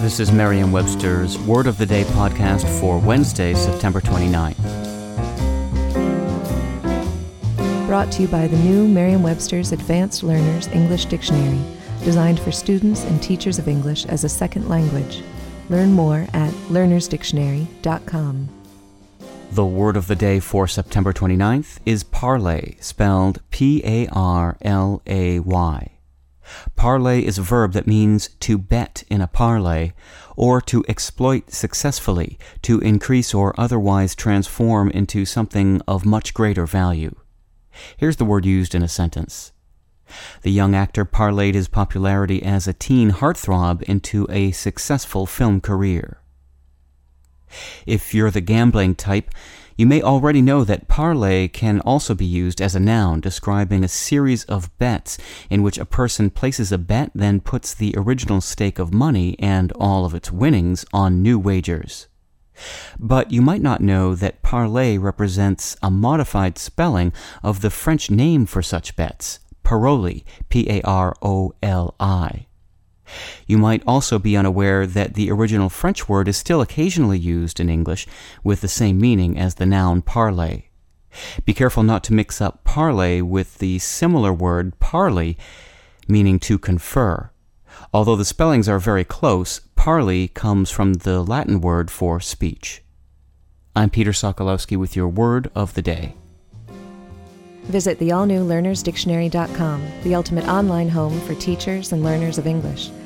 This is Merriam Webster's Word of the Day podcast for Wednesday, September 29th. Brought to you by the new Merriam Webster's Advanced Learners English Dictionary, designed for students and teachers of English as a second language. Learn more at learnersdictionary.com. The word of the day for September 29th is parlay, spelled P A R L A Y. Parlay is a verb that means to bet in a parlay, or to exploit successfully, to increase or otherwise transform into something of much greater value. Here's the word used in a sentence. The young actor parlayed his popularity as a teen heartthrob into a successful film career. If you're the gambling type, you may already know that parlay can also be used as a noun describing a series of bets in which a person places a bet, then puts the original stake of money and all of its winnings on new wagers. But you might not know that parlay represents a modified spelling of the French name for such bets, paroli, P A R O L I. You might also be unaware that the original French word is still occasionally used in English with the same meaning as the noun parlay. Be careful not to mix up parlay with the similar word parley, meaning to confer. Although the spellings are very close, parley comes from the Latin word for speech. I'm Peter Sokolowski with your word of the day. Visit the all new learnersdictionary.com, the ultimate online home for teachers and learners of English.